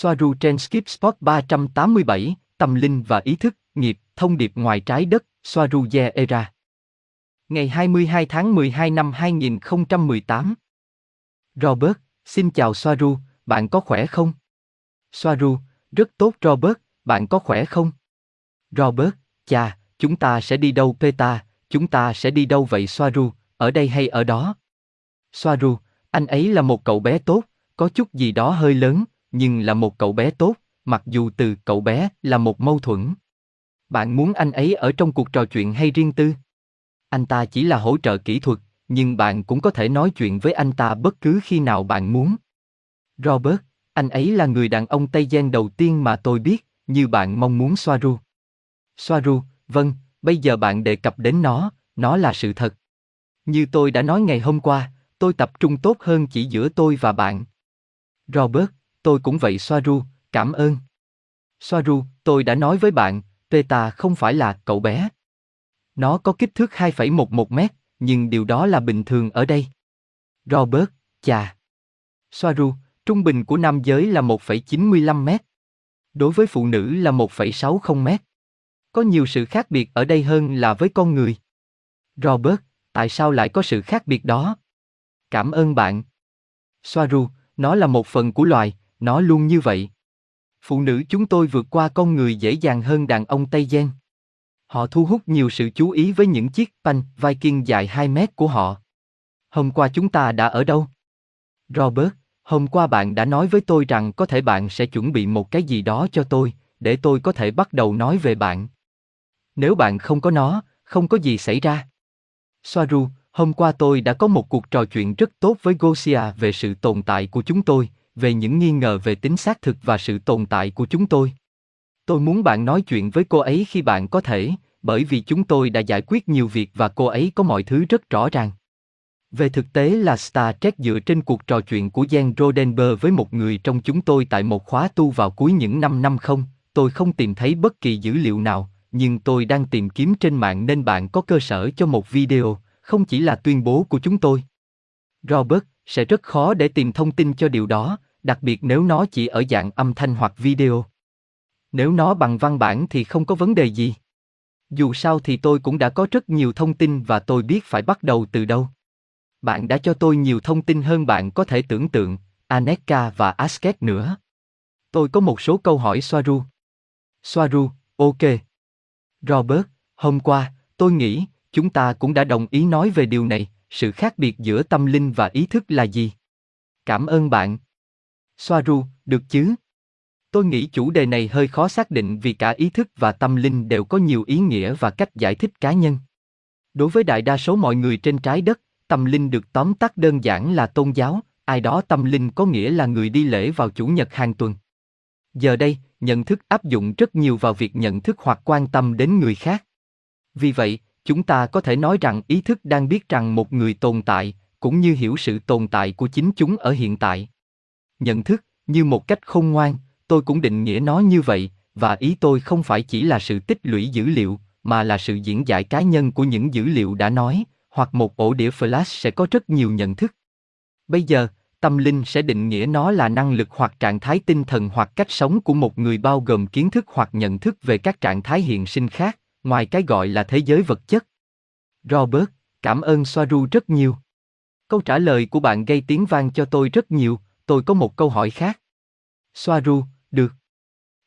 Soaru trên Skip Spot 387, Tâm linh và ý thức, nghiệp, thông điệp ngoài trái đất, Soaru Ye Era. Ngày 22 tháng 12 năm 2018. Robert, xin chào Soaru, bạn có khỏe không? Soaru, rất tốt Robert, bạn có khỏe không? Robert, chà, chúng ta sẽ đi đâu Peta, chúng ta sẽ đi đâu vậy Soaru, ở đây hay ở đó? Soaru, anh ấy là một cậu bé tốt, có chút gì đó hơi lớn, nhưng là một cậu bé tốt, mặc dù từ cậu bé là một mâu thuẫn. Bạn muốn anh ấy ở trong cuộc trò chuyện hay riêng tư? Anh ta chỉ là hỗ trợ kỹ thuật, nhưng bạn cũng có thể nói chuyện với anh ta bất cứ khi nào bạn muốn. Robert, anh ấy là người đàn ông Tây Gen đầu tiên mà tôi biết, như bạn mong muốn Soaru. Soaru, vâng, bây giờ bạn đề cập đến nó, nó là sự thật. Như tôi đã nói ngày hôm qua, tôi tập trung tốt hơn chỉ giữa tôi và bạn. Robert, tôi cũng vậy Soaru, cảm ơn. Soaru, tôi đã nói với bạn, Peta không phải là cậu bé. Nó có kích thước 2,11 mét, nhưng điều đó là bình thường ở đây. Robert, chà. Soaru, trung bình của nam giới là 1,95 mét. Đối với phụ nữ là 1,60 mét. Có nhiều sự khác biệt ở đây hơn là với con người. Robert, tại sao lại có sự khác biệt đó? Cảm ơn bạn. Soaru, nó là một phần của loài, nó luôn như vậy. Phụ nữ chúng tôi vượt qua con người dễ dàng hơn đàn ông Tây Gen. Họ thu hút nhiều sự chú ý với những chiếc panh Viking dài 2 mét của họ. Hôm qua chúng ta đã ở đâu? Robert, hôm qua bạn đã nói với tôi rằng có thể bạn sẽ chuẩn bị một cái gì đó cho tôi, để tôi có thể bắt đầu nói về bạn. Nếu bạn không có nó, không có gì xảy ra. Soaru, hôm qua tôi đã có một cuộc trò chuyện rất tốt với Gosia về sự tồn tại của chúng tôi, về những nghi ngờ về tính xác thực và sự tồn tại của chúng tôi. Tôi muốn bạn nói chuyện với cô ấy khi bạn có thể, bởi vì chúng tôi đã giải quyết nhiều việc và cô ấy có mọi thứ rất rõ ràng. Về thực tế là Star Trek dựa trên cuộc trò chuyện của Jan Rodenberg với một người trong chúng tôi tại một khóa tu vào cuối những năm năm không, tôi không tìm thấy bất kỳ dữ liệu nào, nhưng tôi đang tìm kiếm trên mạng nên bạn có cơ sở cho một video, không chỉ là tuyên bố của chúng tôi. Robert, sẽ rất khó để tìm thông tin cho điều đó, đặc biệt nếu nó chỉ ở dạng âm thanh hoặc video. Nếu nó bằng văn bản thì không có vấn đề gì. Dù sao thì tôi cũng đã có rất nhiều thông tin và tôi biết phải bắt đầu từ đâu. Bạn đã cho tôi nhiều thông tin hơn bạn có thể tưởng tượng, Aneka và Asket nữa. Tôi có một số câu hỏi Soaru. Soaru, ok. Robert, hôm qua, tôi nghĩ, chúng ta cũng đã đồng ý nói về điều này, sự khác biệt giữa tâm linh và ý thức là gì? Cảm ơn bạn. Soaru, được chứ? Tôi nghĩ chủ đề này hơi khó xác định vì cả ý thức và tâm linh đều có nhiều ý nghĩa và cách giải thích cá nhân. Đối với đại đa số mọi người trên trái đất, tâm linh được tóm tắt đơn giản là tôn giáo, ai đó tâm linh có nghĩa là người đi lễ vào chủ nhật hàng tuần. Giờ đây, nhận thức áp dụng rất nhiều vào việc nhận thức hoặc quan tâm đến người khác. Vì vậy, chúng ta có thể nói rằng ý thức đang biết rằng một người tồn tại, cũng như hiểu sự tồn tại của chính chúng ở hiện tại. Nhận thức, như một cách khôn ngoan, tôi cũng định nghĩa nó như vậy, và ý tôi không phải chỉ là sự tích lũy dữ liệu, mà là sự diễn giải cá nhân của những dữ liệu đã nói, hoặc một ổ đĩa flash sẽ có rất nhiều nhận thức. Bây giờ, tâm linh sẽ định nghĩa nó là năng lực hoặc trạng thái tinh thần hoặc cách sống của một người bao gồm kiến thức hoặc nhận thức về các trạng thái hiện sinh khác, ngoài cái gọi là thế giới vật chất. Robert, cảm ơn Soaru rất nhiều. Câu trả lời của bạn gây tiếng vang cho tôi rất nhiều, tôi có một câu hỏi khác. Soaru, được.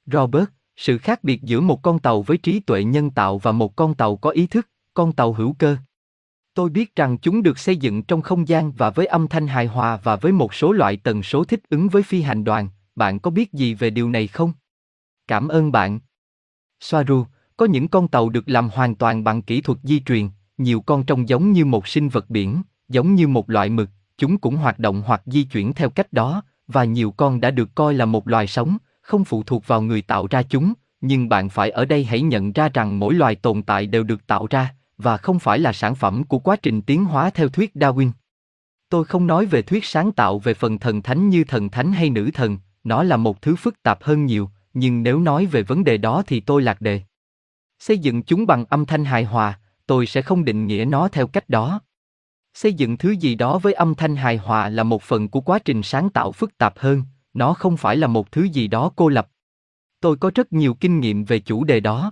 Robert, sự khác biệt giữa một con tàu với trí tuệ nhân tạo và một con tàu có ý thức, con tàu hữu cơ. Tôi biết rằng chúng được xây dựng trong không gian và với âm thanh hài hòa và với một số loại tần số thích ứng với phi hành đoàn, bạn có biết gì về điều này không? Cảm ơn bạn. Soaru, có những con tàu được làm hoàn toàn bằng kỹ thuật di truyền, nhiều con trông giống như một sinh vật biển, giống như một loại mực, chúng cũng hoạt động hoặc di chuyển theo cách đó, và nhiều con đã được coi là một loài sống, không phụ thuộc vào người tạo ra chúng, nhưng bạn phải ở đây hãy nhận ra rằng mỗi loài tồn tại đều được tạo ra, và không phải là sản phẩm của quá trình tiến hóa theo thuyết Darwin. Tôi không nói về thuyết sáng tạo về phần thần thánh như thần thánh hay nữ thần, nó là một thứ phức tạp hơn nhiều, nhưng nếu nói về vấn đề đó thì tôi lạc đề. Xây dựng chúng bằng âm thanh hài hòa, tôi sẽ không định nghĩa nó theo cách đó. Xây dựng thứ gì đó với âm thanh hài hòa là một phần của quá trình sáng tạo phức tạp hơn, Nó không phải là một thứ gì đó cô lập. Tôi có rất nhiều kinh nghiệm về chủ đề đó.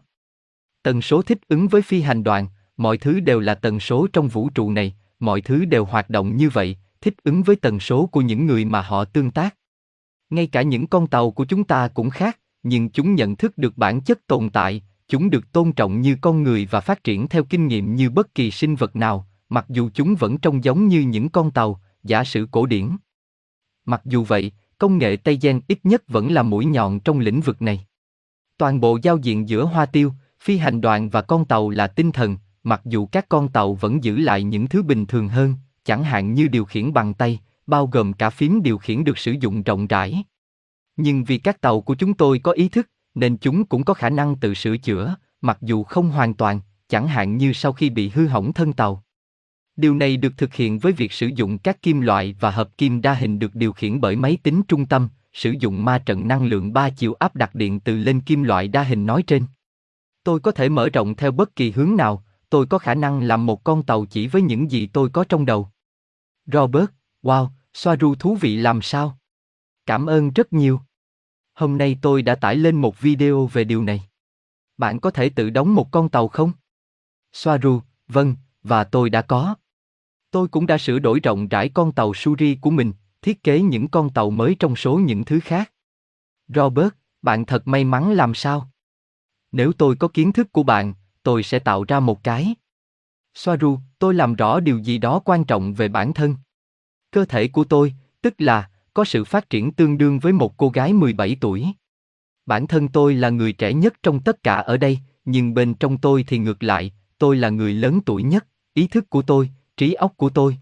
Tần số thích ứng với phi hành đoàn, mọi thứ đều là tần số trong vũ trụ này, mọi thứ đều hoạt động như vậy, thích ứng với tần số của những người mà họ tương tác. Ngay cả những con tàu của chúng ta cũng khác, nhưng chúng nhận thức được bản chất tồn tại, chúng được tôn trọng như con người và phát triển theo kinh nghiệm như bất kỳ sinh vật nào, mặc dù chúng vẫn trông giống như những con tàu, giả sử cổ điển. Mặc dù vậy, công nghệ Tây Gen ít nhất vẫn là mũi nhọn trong lĩnh vực này. Toàn bộ giao diện giữa hoa tiêu, phi hành đoàn và con tàu là tinh thần, mặc dù các con tàu vẫn giữ lại những thứ bình thường hơn, chẳng hạn như điều khiển bằng tay, bao gồm cả phím điều khiển được sử dụng rộng rãi. Nhưng vì các tàu của chúng tôi có ý thức, nên chúng cũng có khả năng tự sửa chữa, mặc dù không hoàn toàn, chẳng hạn như sau khi bị hư hỏng thân tàu. Điều này được thực hiện với việc sử dụng các kim loại và hợp kim đa hình được điều khiển bởi máy tính trung tâm, sử dụng ma trận năng lượng ba chiều áp đặt điện từ lên kim loại đa hình nói trên. Tôi có thể mở rộng theo bất kỳ hướng nào, tôi có khả năng làm một con tàu chỉ với những gì tôi có trong đầu. Robert, wow, Soaru thú vị làm sao? Cảm ơn rất nhiều. Hôm nay tôi đã tải lên một video về điều này. Bạn có thể tự đóng một con tàu không? Soaru, vâng, và tôi đã có. Tôi cũng đã sửa đổi rộng rãi con tàu Suri của mình, thiết kế những con tàu mới trong số những thứ khác. Robert, bạn thật may mắn làm sao? Nếu tôi có kiến thức của bạn, tôi sẽ tạo ra một cái. Soaru, tôi làm rõ điều gì đó quan trọng về bản thân. Cơ thể của tôi, tức là, có sự phát triển tương đương với một cô gái 17 tuổi. Bản thân tôi là người trẻ nhất trong tất cả ở đây, nhưng bên trong tôi thì ngược lại, tôi là người lớn tuổi nhất, ý thức của tôi, trí óc của tôi.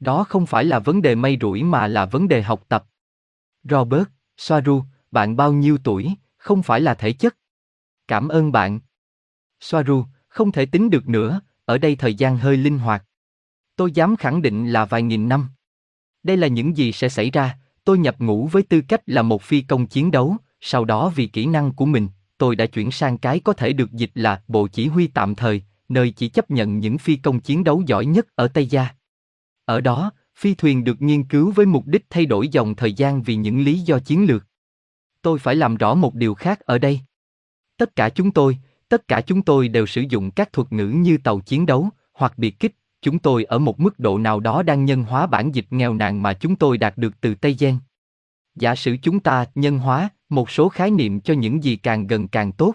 Đó không phải là vấn đề may rủi mà là vấn đề học tập. Robert, Soaru, bạn bao nhiêu tuổi, không phải là thể chất. Cảm ơn bạn. Soaru, không thể tính được nữa, ở đây thời gian hơi linh hoạt. Tôi dám khẳng định là vài nghìn năm. Đây là những gì sẽ xảy ra, tôi nhập ngũ với tư cách là một phi công chiến đấu, sau đó vì kỹ năng của mình, tôi đã chuyển sang cái có thể được dịch là bộ chỉ huy tạm thời, nơi chỉ chấp nhận những phi công chiến đấu giỏi nhất ở Tây Gia. Ở đó, phi thuyền được nghiên cứu với mục đích thay đổi dòng thời gian vì những lý do chiến lược. Tôi phải làm rõ một điều khác ở đây. Tất cả chúng tôi, tất cả chúng tôi đều sử dụng các thuật ngữ như tàu chiến đấu hoặc biệt kích, chúng tôi ở một mức độ nào đó đang nhân hóa bản dịch nghèo nàn mà chúng tôi đạt được từ Tây Gen. Giả sử chúng ta nhân hóa một số khái niệm cho những gì càng gần càng tốt.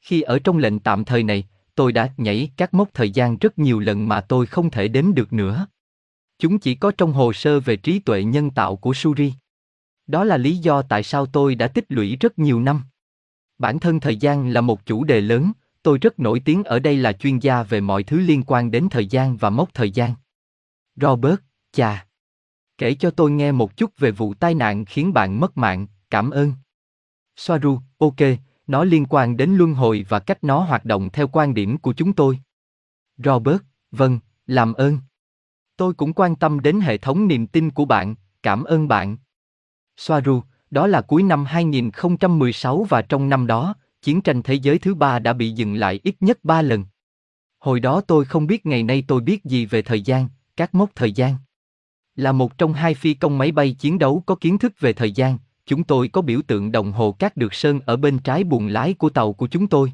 Khi ở trong lệnh tạm thời này, tôi đã nhảy các mốc thời gian rất nhiều lần mà tôi không thể đếm được nữa. Chúng chỉ có trong hồ sơ về trí tuệ nhân tạo của Suri. Đó là lý do tại sao tôi đã tích lũy rất nhiều năm. Bản thân thời gian là một chủ đề lớn, tôi rất nổi tiếng ở đây là chuyên gia về mọi thứ liên quan đến thời gian và mốc thời gian. Robert, chà. Kể cho tôi nghe một chút về vụ tai nạn khiến bạn mất mạng, cảm ơn. Soaru, ok, nó liên quan đến luân hồi và cách nó hoạt động theo quan điểm của chúng tôi. Robert, vâng, làm ơn. Tôi cũng quan tâm đến hệ thống niềm tin của bạn, cảm ơn bạn. Soaru, đó là cuối năm 2016 và trong năm đó, chiến tranh thế giới thứ ba đã bị dừng lại ít nhất ba lần. Hồi đó tôi không biết ngày nay tôi biết gì về thời gian, các mốc thời gian. Là một trong hai phi công máy bay chiến đấu có kiến thức về thời gian, chúng tôi có biểu tượng đồng hồ cát được sơn ở bên trái buồng lái của tàu của chúng tôi.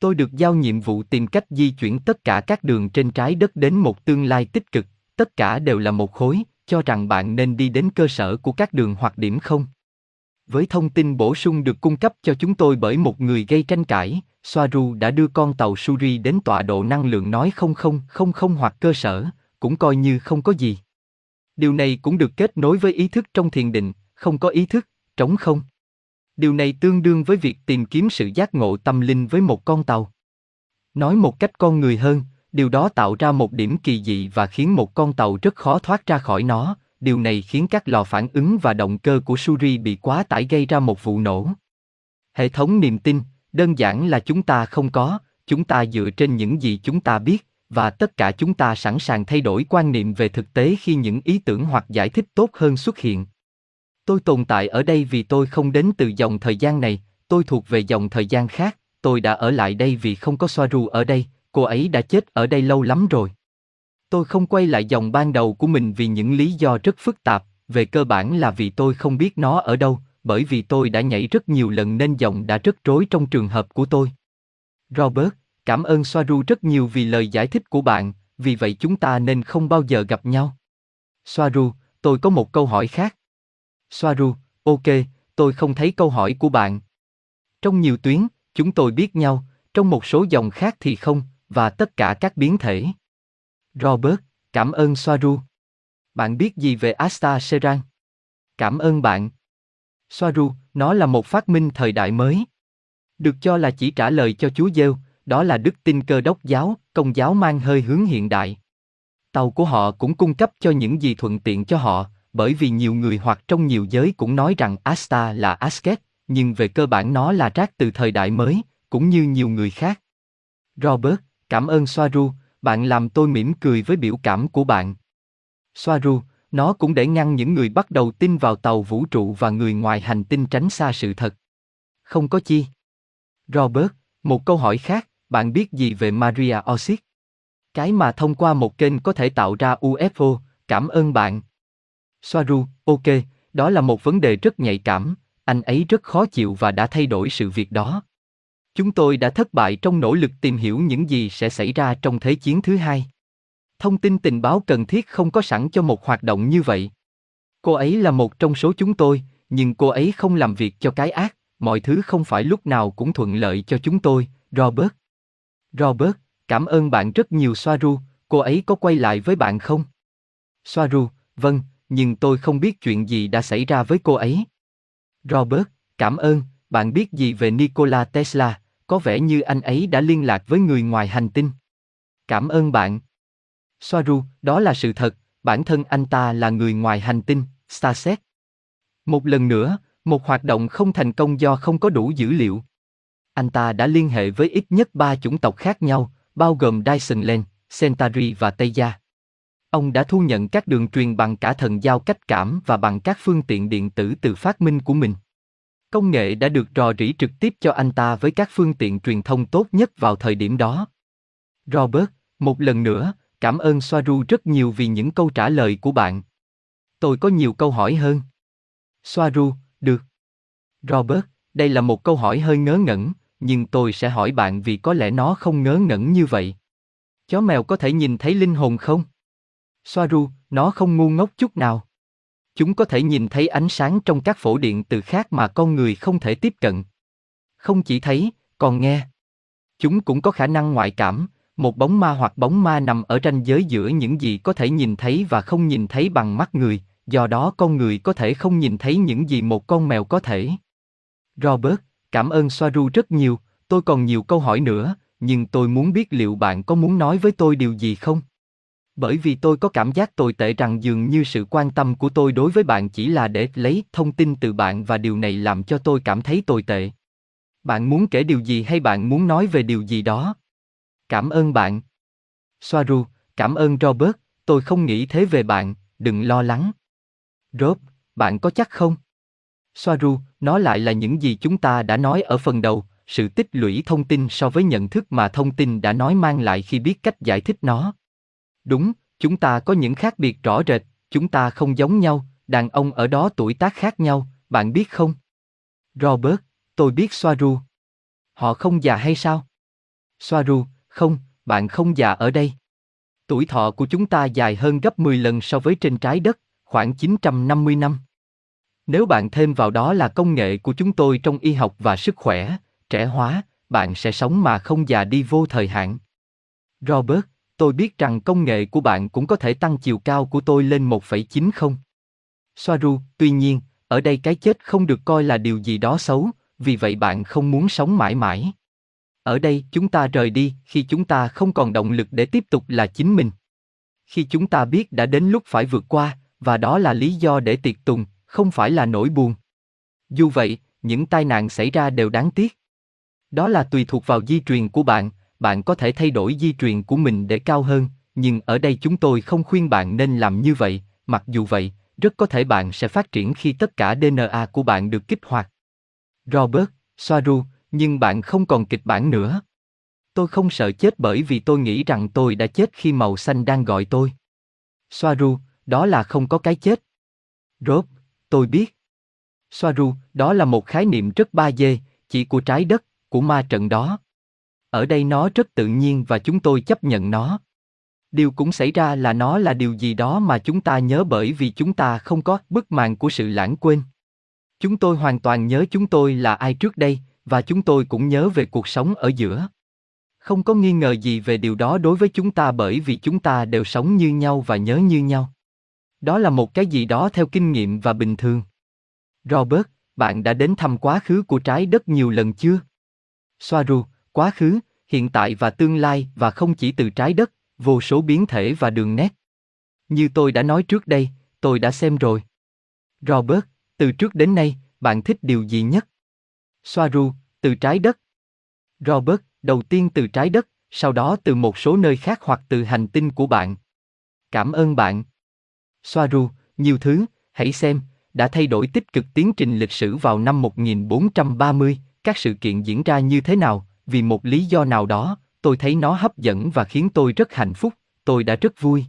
Tôi được giao nhiệm vụ tìm cách di chuyển tất cả các đường trên trái đất đến một tương lai tích cực, tất cả đều là một khối, cho rằng bạn nên đi đến cơ sở của các đường hoặc điểm không. Với thông tin bổ sung được cung cấp cho chúng tôi bởi một người gây tranh cãi, Soaru đã đưa con tàu Suri đến tọa độ năng lượng nói không không không không hoặc cơ sở, cũng coi như không có gì. Điều này cũng được kết nối với ý thức trong thiền định, không có ý thức, trống không. Điều này tương đương với việc tìm kiếm sự giác ngộ tâm linh với một con tàu. Nói một cách con người hơn, điều đó tạo ra một điểm kỳ dị và khiến một con tàu rất khó thoát ra khỏi nó, điều này khiến các lò phản ứng và động cơ của Suri bị quá tải gây ra một vụ nổ. Hệ thống niềm tin, đơn giản là chúng ta không có, chúng ta dựa trên những gì chúng ta biết, và tất cả chúng ta sẵn sàng thay đổi quan niệm về thực tế khi những ý tưởng hoặc giải thích tốt hơn xuất hiện. Tôi tồn tại ở đây vì tôi không đến từ dòng thời gian này, tôi thuộc về dòng thời gian khác, tôi đã ở lại đây vì không có Soaru ở đây, cô ấy đã chết ở đây lâu lắm rồi. Tôi không quay lại dòng ban đầu của mình vì những lý do rất phức tạp, về cơ bản là vì tôi không biết nó ở đâu, bởi vì tôi đã nhảy rất nhiều lần nên dòng đã rất rối trong trường hợp của tôi. Robert, cảm ơn Soaru rất nhiều vì lời giải thích của bạn, vì vậy chúng ta nên không bao giờ gặp nhau. Soaru, tôi có một câu hỏi khác. Soaru, ok, tôi không thấy câu hỏi của bạn. Trong nhiều tuyến, chúng tôi biết nhau, trong một số dòng khác thì không, và tất cả các biến thể. Robert, cảm ơn Soaru. Bạn biết gì về Asta Serang? Cảm ơn bạn. Soaru, nó là một phát minh thời đại mới. Được cho là chỉ trả lời cho Chúa Giêsu, đó là đức tin cơ đốc giáo, công giáo mang hơi hướng hiện đại. Tàu của họ cũng cung cấp cho những gì thuận tiện cho họ, bởi vì nhiều người hoặc trong nhiều giới cũng nói rằng Asta là Asket, nhưng về cơ bản nó là rác từ thời đại mới, cũng như nhiều người khác. Robert, cảm ơn Soaru, bạn làm tôi mỉm cười với biểu cảm của bạn. Soaru, nó cũng để ngăn những người bắt đầu tin vào tàu vũ trụ và người ngoài hành tinh tránh xa sự thật. Không có chi. Robert, một câu hỏi khác, bạn biết gì về Maria Osic? Cái mà thông qua một kênh có thể tạo ra UFO, cảm ơn bạn. Soaru, ok, đó là một vấn đề rất nhạy cảm, anh ấy rất khó chịu và đã thay đổi sự việc đó. Chúng tôi đã thất bại trong nỗ lực tìm hiểu những gì sẽ xảy ra trong Thế chiến thứ hai. Thông tin tình báo cần thiết không có sẵn cho một hoạt động như vậy. Cô ấy là một trong số chúng tôi, nhưng cô ấy không làm việc cho cái ác, mọi thứ không phải lúc nào cũng thuận lợi cho chúng tôi, Robert. Robert, cảm ơn bạn rất nhiều Soaru, cô ấy có quay lại với bạn không? Soaru, vâng, nhưng tôi không biết chuyện gì đã xảy ra với cô ấy. Robert, cảm ơn, bạn biết gì về Nikola Tesla, có vẻ như anh ấy đã liên lạc với người ngoài hành tinh. Cảm ơn bạn. Soaru, đó là sự thật, bản thân anh ta là người ngoài hành tinh, Starset. Một lần nữa, một hoạt động không thành công do không có đủ dữ liệu. Anh ta đã liên hệ với ít nhất ba chủng tộc khác nhau, bao gồm Dyson Len, Centauri và Tây Gia. Ông đã thu nhận các đường truyền bằng cả thần giao cách cảm và bằng các phương tiện điện tử từ phát minh của mình. Công nghệ đã được rò rỉ trực tiếp cho anh ta với các phương tiện truyền thông tốt nhất vào thời điểm đó. Robert, một lần nữa, cảm ơn Soaru rất nhiều vì những câu trả lời của bạn. Tôi có nhiều câu hỏi hơn. Soaru, được. Robert, đây là một câu hỏi hơi ngớ ngẩn, nhưng tôi sẽ hỏi bạn vì có lẽ nó không ngớ ngẩn như vậy. Chó mèo có thể nhìn thấy linh hồn không? Soaru, nó không ngu ngốc chút nào. Chúng có thể nhìn thấy ánh sáng trong các phổ điện từ khác mà con người không thể tiếp cận. Không chỉ thấy, còn nghe. Chúng cũng có khả năng ngoại cảm, một bóng ma hoặc bóng ma nằm ở ranh giới giữa những gì có thể nhìn thấy và không nhìn thấy bằng mắt người, do đó con người có thể không nhìn thấy những gì một con mèo có thể. Robert, cảm ơn Soaru rất nhiều, tôi còn nhiều câu hỏi nữa, nhưng tôi muốn biết liệu bạn có muốn nói với tôi điều gì không? Bởi vì tôi có cảm giác tồi tệ rằng dường như sự quan tâm của tôi đối với bạn chỉ là để lấy thông tin từ bạn và điều này làm cho tôi cảm thấy tồi tệ. Bạn muốn kể điều gì hay bạn muốn nói về điều gì đó? Cảm ơn bạn. Soaru, cảm ơn Robert, tôi không nghĩ thế về bạn, đừng lo lắng. Rob, bạn có chắc không? Soaru, nó lại là những gì chúng ta đã nói ở phần đầu, sự tích lũy thông tin so với nhận thức mà thông tin đã nói mang lại khi biết cách giải thích nó. Đúng, chúng ta có những khác biệt rõ rệt, chúng ta không giống nhau, đàn ông ở đó tuổi tác khác nhau, bạn biết không? Robert, tôi biết Soaru. Họ không già hay sao? Soaru, không, bạn không già ở đây. Tuổi thọ của chúng ta dài hơn gấp 10 lần so với trên trái đất, khoảng 950 năm. Nếu bạn thêm vào đó là công nghệ của chúng tôi trong y học và sức khỏe, trẻ hóa, bạn sẽ sống mà không già đi vô thời hạn. Robert, tôi biết rằng công nghệ của bạn cũng có thể tăng chiều cao của tôi lên 1,90. Soaru, tuy nhiên, ở đây cái chết không được coi là điều gì đó xấu, vì vậy bạn không muốn sống mãi mãi. Ở đây chúng ta rời đi khi chúng ta không còn động lực để tiếp tục là chính mình. Khi chúng ta biết đã đến lúc phải vượt qua, và đó là lý do để tiệc tùng, không phải là nỗi buồn. Dù vậy, những tai nạn xảy ra đều đáng tiếc. Đó là tùy thuộc vào di truyền của bạn, bạn có thể thay đổi di truyền của mình để cao hơn, nhưng ở đây chúng tôi không khuyên bạn nên làm như vậy, mặc dù vậy, rất có thể bạn sẽ phát triển khi tất cả DNA của bạn được kích hoạt. Robert, Soaru, nhưng bạn không còn kịch bản nữa. Tôi không sợ chết bởi vì tôi nghĩ rằng tôi đã chết khi màu xanh đang gọi tôi. Soaru, đó là không có cái chết. Rob, tôi biết. Soaru, đó là một khái niệm rất ba dê, chỉ của trái đất, của ma trận đó. Ở đây nó rất tự nhiên và chúng tôi chấp nhận nó. Điều cũng xảy ra là nó là điều gì đó mà chúng ta nhớ bởi vì chúng ta không có bức màn của sự lãng quên. Chúng tôi hoàn toàn nhớ chúng tôi là ai trước đây, và chúng tôi cũng nhớ về cuộc sống ở giữa. Không có nghi ngờ gì về điều đó đối với chúng ta bởi vì chúng ta đều sống như nhau và nhớ như nhau. Đó là một cái gì đó theo kinh nghiệm và bình thường. Robert, bạn đã đến thăm quá khứ của trái đất nhiều lần chưa? Soaru, quá khứ, hiện tại và tương lai và không chỉ từ trái đất, vô số biến thể và đường nét. Như tôi đã nói trước đây, tôi đã xem rồi. Robert, từ trước đến nay, bạn thích điều gì nhất? Soaru, từ trái đất. Robert, đầu tiên từ trái đất, sau đó từ một số nơi khác hoặc từ hành tinh của bạn. Cảm ơn bạn. Soaru, nhiều thứ, hãy xem, đã thay đổi tích cực tiến trình lịch sử vào năm 1430, các sự kiện diễn ra như thế nào, vì một lý do nào đó, tôi thấy nó hấp dẫn và khiến tôi rất hạnh phúc, tôi đã rất vui.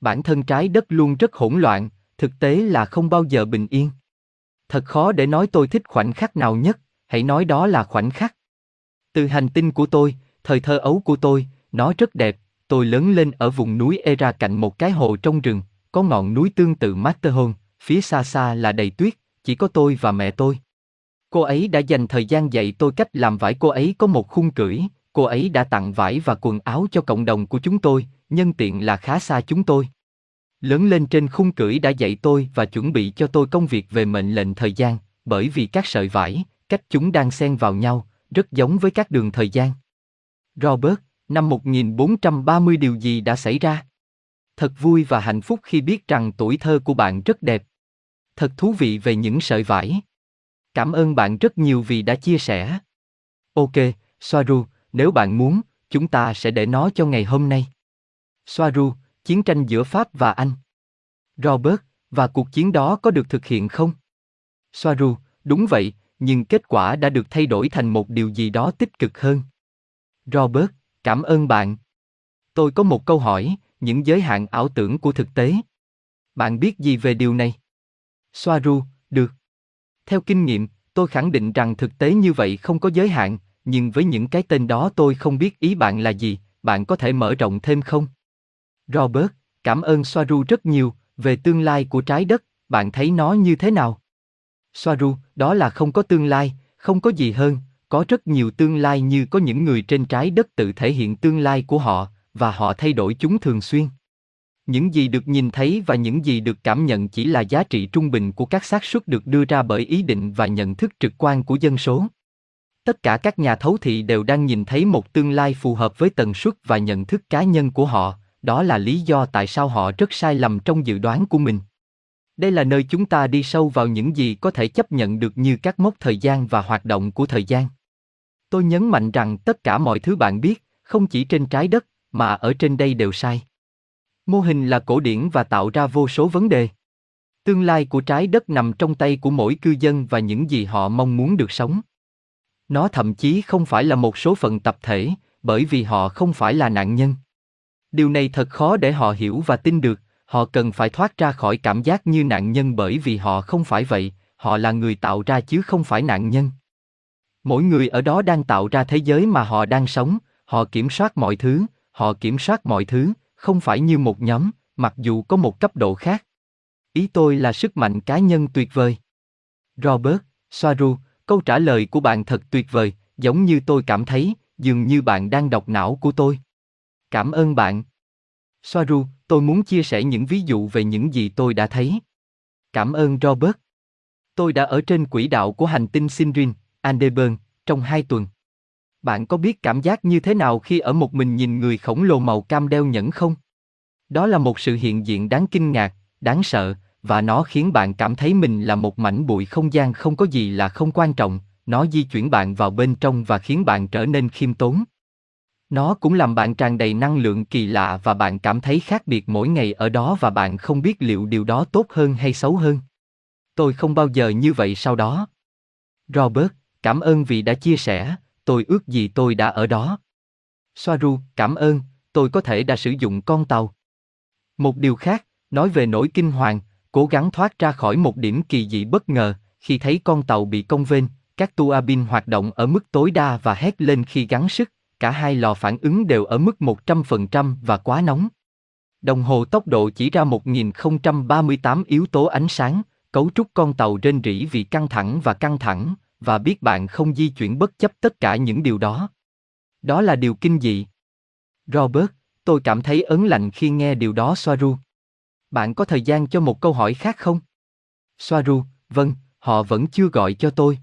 Bản thân trái đất luôn rất hỗn loạn, thực tế là không bao giờ bình yên. Thật khó để nói tôi thích khoảnh khắc nào nhất, hãy nói đó là khoảnh khắc. Từ hành tinh của tôi, thời thơ ấu của tôi, nó rất đẹp, tôi lớn lên ở vùng núi Era cạnh một cái hồ trong rừng, có ngọn núi tương tự Matterhorn, phía xa xa là đầy tuyết, chỉ có tôi và mẹ tôi. Cô ấy đã dành thời gian dạy tôi cách làm vải cô ấy có một khung cửi. cô ấy đã tặng vải và quần áo cho cộng đồng của chúng tôi, nhân tiện là khá xa chúng tôi. Lớn lên trên khung cửi đã dạy tôi và chuẩn bị cho tôi công việc về mệnh lệnh thời gian, bởi vì các sợi vải, cách chúng đang xen vào nhau, rất giống với các đường thời gian. Robert, năm 1430 điều gì đã xảy ra? Thật vui và hạnh phúc khi biết rằng tuổi thơ của bạn rất đẹp. Thật thú vị về những sợi vải. Cảm ơn bạn rất nhiều vì đã chia sẻ. Ok, Soaru, nếu bạn muốn, chúng ta sẽ để nó cho ngày hôm nay. Soaru, chiến tranh giữa Pháp và Anh. Robert, và cuộc chiến đó có được thực hiện không? Soaru, đúng vậy, nhưng kết quả đã được thay đổi thành một điều gì đó tích cực hơn. Robert, cảm ơn bạn. Tôi có một câu hỏi, những giới hạn ảo tưởng của thực tế. Bạn biết gì về điều này? Soaru, được. Theo kinh nghiệm, tôi khẳng định rằng thực tế như vậy không có giới hạn, nhưng với những cái tên đó tôi không biết ý bạn là gì, bạn có thể mở rộng thêm không? Robert, cảm ơn Soaru rất nhiều, về tương lai của trái đất, bạn thấy nó như thế nào? Soaru, đó là không có tương lai, không có gì hơn, có rất nhiều tương lai như có những người trên trái đất tự thể hiện tương lai của họ, và họ thay đổi chúng thường xuyên. Những gì được nhìn thấy và những gì được cảm nhận chỉ là giá trị trung bình của các xác suất được đưa ra bởi ý định và nhận thức trực quan của dân số. Tất cả các nhà thấu thị đều đang nhìn thấy một tương lai phù hợp với tần suất và nhận thức cá nhân của họ, đó là lý do tại sao họ rất sai lầm trong dự đoán của mình. Đây là nơi chúng ta đi sâu vào những gì có thể chấp nhận được như các mốc thời gian và hoạt động của thời gian. Tôi nhấn mạnh rằng tất cả mọi thứ bạn biết, không chỉ trên trái đất, mà ở trên đây đều sai. Mô hình là cổ điển và tạo ra vô số vấn đề. Tương lai của trái đất nằm trong tay của mỗi cư dân và những gì họ mong muốn được sống. Nó thậm chí không phải là một số phận tập thể, bởi vì họ không phải là nạn nhân. Điều này thật khó để họ hiểu và tin được, họ cần phải thoát ra khỏi cảm giác như nạn nhân bởi vì họ không phải vậy, họ là người tạo ra chứ không phải nạn nhân. Mỗi người ở đó đang tạo ra thế giới mà họ đang sống, họ kiểm soát mọi thứ, họ kiểm soát mọi thứ, không phải như một nhóm, mặc dù có một cấp độ khác. Ý tôi là sức mạnh cá nhân tuyệt vời. Robert, Soaru, câu trả lời của bạn thật tuyệt vời, giống như tôi cảm thấy, dường như bạn đang đọc não của tôi. Cảm ơn bạn. Soaru, tôi muốn chia sẻ những ví dụ về những gì tôi đã thấy. Cảm ơn Robert. Tôi đã ở trên quỹ đạo của hành tinh Sinrin, Andeburn, trong hai tuần. Bạn có biết cảm giác như thế nào khi ở một mình nhìn người khổng lồ màu cam đeo nhẫn không? Đó là một sự hiện diện đáng kinh ngạc, đáng sợ, và nó khiến bạn cảm thấy mình là một mảnh bụi không gian không có gì là không quan trọng, nó di chuyển bạn vào bên trong và khiến bạn trở nên khiêm tốn. Nó cũng làm bạn tràn đầy năng lượng kỳ lạ và bạn cảm thấy khác biệt mỗi ngày ở đó và bạn không biết liệu điều đó tốt hơn hay xấu hơn. Tôi không bao giờ như vậy sau đó. Robert, cảm ơn vì đã chia sẻ, tôi ước gì tôi đã ở đó. Soaru, cảm ơn, tôi có thể đã sử dụng con tàu. Một điều khác, nói về nỗi kinh hoàng, cố gắng thoát ra khỏi một điểm kỳ dị bất ngờ, khi thấy con tàu bị cong vênh, các tua bin hoạt động ở mức tối đa và hét lên khi gắng sức, cả hai lò phản ứng đều ở mức 100% và quá nóng. Đồng hồ tốc độ chỉ ra 1038 yếu tố ánh sáng, cấu trúc con tàu rên rỉ vì căng thẳng và căng thẳng, và biết bạn không di chuyển bất chấp tất cả những điều đó. Đó là điều kinh dị. Robert, tôi cảm thấy ấn lạnh khi nghe điều đó Soaru. Bạn có thời gian cho một câu hỏi khác không? Soaru, vâng, họ vẫn chưa gọi cho tôi.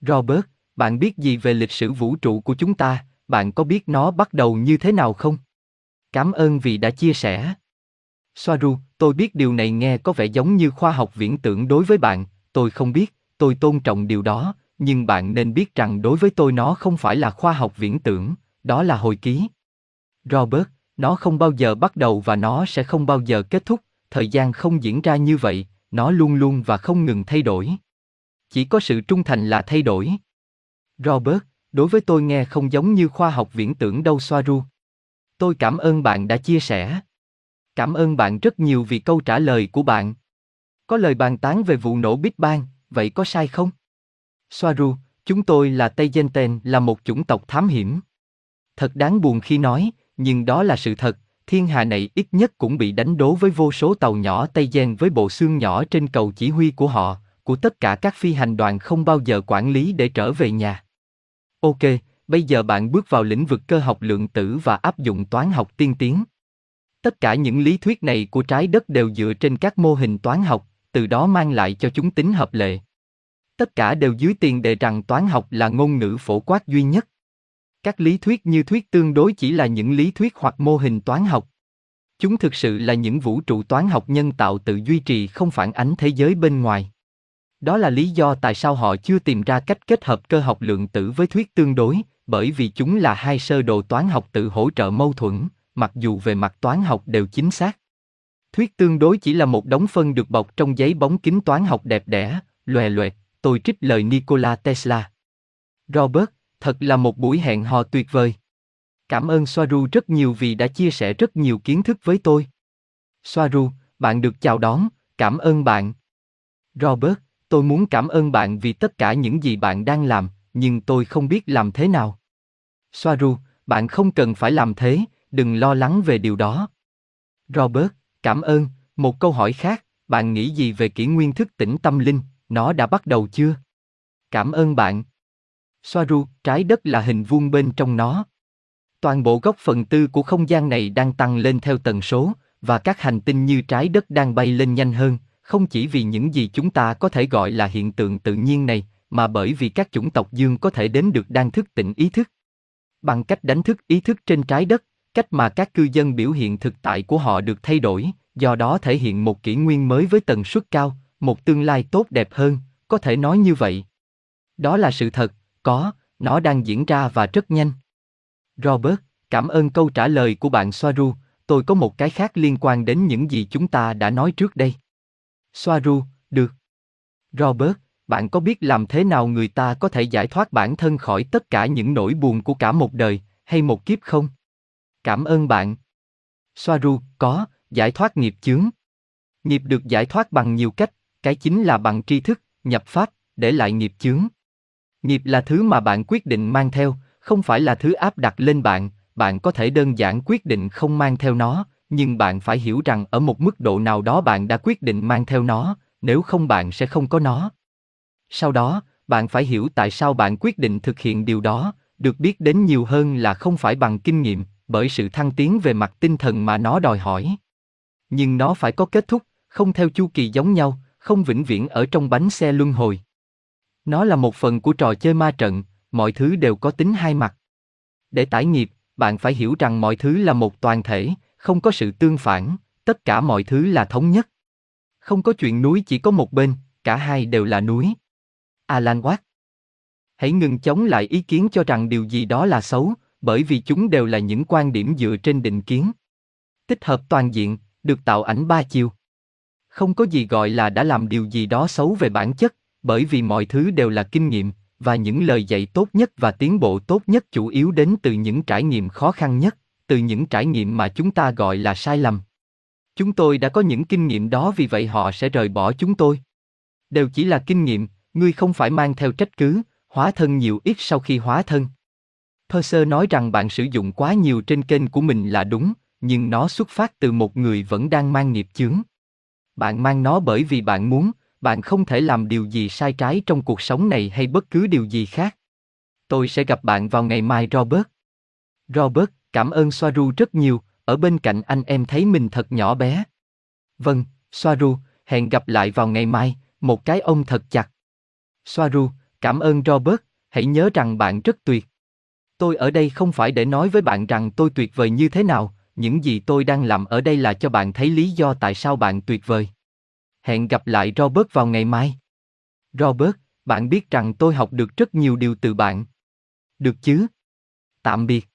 Robert, bạn biết gì về lịch sử vũ trụ của chúng ta, bạn có biết nó bắt đầu như thế nào không? Cảm ơn vì đã chia sẻ. Soaru, tôi biết điều này nghe có vẻ giống như khoa học viễn tưởng đối với bạn, tôi không biết, tôi tôn trọng điều đó, nhưng bạn nên biết rằng đối với tôi nó không phải là khoa học viễn tưởng, đó là hồi ký. Robert, nó không bao giờ bắt đầu và nó sẽ không bao giờ kết thúc, thời gian không diễn ra như vậy, nó luôn luôn và không ngừng thay đổi. Chỉ có sự trung thành là thay đổi. Robert, đối với tôi nghe không giống như khoa học viễn tưởng đâu Soaru. Tôi cảm ơn bạn đã chia sẻ. Cảm ơn bạn rất nhiều vì câu trả lời của bạn. Có lời bàn tán về vụ nổ Big Bang, vậy có sai không? Soaru, chúng tôi là Tây Genten là một chủng tộc thám hiểm. Thật đáng buồn khi nói, nhưng đó là sự thật, thiên hà này ít nhất cũng bị đánh đố với vô số tàu nhỏ Tây Gen với bộ xương nhỏ trên cầu chỉ huy của họ, của tất cả các phi hành đoàn không bao giờ quản lý để trở về nhà. Ok, bây giờ bạn bước vào lĩnh vực cơ học lượng tử và áp dụng toán học tiên tiến. Tất cả những lý thuyết này của trái đất đều dựa trên các mô hình toán học, từ đó mang lại cho chúng tính hợp lệ. Tất cả đều dưới tiền đề rằng toán học là ngôn ngữ phổ quát duy nhất. Các lý thuyết như thuyết tương đối chỉ là những lý thuyết hoặc mô hình toán học. Chúng thực sự là những vũ trụ toán học nhân tạo tự duy trì không phản ánh thế giới bên ngoài. Đó là lý do tại sao họ chưa tìm ra cách kết hợp cơ học lượng tử với thuyết tương đối, bởi vì chúng là hai sơ đồ toán học tự hỗ trợ mâu thuẫn, mặc dù về mặt toán học đều chính xác. Thuyết tương đối chỉ là một đống phân được bọc trong giấy bóng kính toán học đẹp đẽ, loè loẹt, tôi trích lời Nikola Tesla. Robert, thật là một buổi hẹn hò tuyệt vời. Cảm ơn Soaru rất nhiều vì đã chia sẻ rất nhiều kiến thức với tôi. Soaru, bạn được chào đón, cảm ơn bạn. Robert, tôi muốn cảm ơn bạn vì tất cả những gì bạn đang làm, nhưng tôi không biết làm thế nào. Soaru, bạn không cần phải làm thế, đừng lo lắng về điều đó. Robert, cảm ơn, một câu hỏi khác, bạn nghĩ gì về kỷ nguyên thức tỉnh tâm linh, nó đã bắt đầu chưa? Cảm ơn bạn. Soaru, trái đất là hình vuông bên trong nó. Toàn bộ góc phần tư của không gian này đang tăng lên theo tần số, và các hành tinh như trái đất đang bay lên nhanh hơn, không chỉ vì những gì chúng ta có thể gọi là hiện tượng tự nhiên này, mà bởi vì các chủng tộc dương có thể đến được đang thức tỉnh ý thức. Bằng cách đánh thức ý thức trên trái đất, cách mà các cư dân biểu hiện thực tại của họ được thay đổi, do đó thể hiện một kỷ nguyên mới với tần suất cao, một tương lai tốt đẹp hơn, có thể nói như vậy. Đó là sự thật, có, nó đang diễn ra và rất nhanh. Robert, cảm ơn câu trả lời của bạn Soaru, tôi có một cái khác liên quan đến những gì chúng ta đã nói trước đây. Soaru, được. Robert, bạn có biết làm thế nào người ta có thể giải thoát bản thân khỏi tất cả những nỗi buồn của cả một đời, hay một kiếp không? Cảm ơn bạn. Soaru, có, giải thoát nghiệp chướng. Nghiệp được giải thoát bằng nhiều cách, cái chính là bằng tri thức, nhập pháp, để lại nghiệp chướng. Nghiệp là thứ mà bạn quyết định mang theo, không phải là thứ áp đặt lên bạn, bạn có thể đơn giản quyết định không mang theo nó, nhưng bạn phải hiểu rằng ở một mức độ nào đó bạn đã quyết định mang theo nó, nếu không bạn sẽ không có nó. Sau đó, bạn phải hiểu tại sao bạn quyết định thực hiện điều đó, được biết đến nhiều hơn là không phải bằng kinh nghiệm, bởi sự thăng tiến về mặt tinh thần mà nó đòi hỏi. Nhưng nó phải có kết thúc, không theo chu kỳ giống nhau, không vĩnh viễn ở trong bánh xe luân hồi. Nó là một phần của trò chơi ma trận, mọi thứ đều có tính hai mặt. Để tải nghiệp, bạn phải hiểu rằng mọi thứ là một toàn thể, không có sự tương phản, tất cả mọi thứ là thống nhất. Không có chuyện núi chỉ có một bên, cả hai đều là núi. Alan Watt Hãy ngừng chống lại ý kiến cho rằng điều gì đó là xấu, bởi vì chúng đều là những quan điểm dựa trên định kiến. Tích hợp toàn diện, được tạo ảnh ba chiều. Không có gì gọi là đã làm điều gì đó xấu về bản chất, bởi vì mọi thứ đều là kinh nghiệm, và những lời dạy tốt nhất và tiến bộ tốt nhất chủ yếu đến từ những trải nghiệm khó khăn nhất, từ những trải nghiệm mà chúng ta gọi là sai lầm. Chúng tôi đã có những kinh nghiệm đó vì vậy họ sẽ rời bỏ chúng tôi. Đều chỉ là kinh nghiệm, ngươi không phải mang theo trách cứ, hóa thân nhiều ít sau khi hóa thân. Purser nói rằng bạn sử dụng quá nhiều trên kênh của mình là đúng, nhưng nó xuất phát từ một người vẫn đang mang nghiệp chướng. Bạn mang nó bởi vì bạn muốn, bạn không thể làm điều gì sai trái trong cuộc sống này hay bất cứ điều gì khác. Tôi sẽ gặp bạn vào ngày mai Robert. Robert, cảm ơn Soaru rất nhiều, ở bên cạnh anh em thấy mình thật nhỏ bé. Vâng, Soaru, hẹn gặp lại vào ngày mai, một cái ôm thật chặt. Soaru, cảm ơn Robert, hãy nhớ rằng bạn rất tuyệt. Tôi ở đây không phải để nói với bạn rằng tôi tuyệt vời như thế nào, những gì tôi đang làm ở đây là cho bạn thấy lý do tại sao bạn tuyệt vời. Hẹn gặp lại Robert vào ngày mai. Robert, bạn biết rằng tôi học được rất nhiều điều từ bạn. Được chứ? Tạm biệt.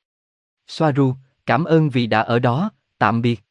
Soaru, cảm ơn vì đã ở đó, tạm biệt.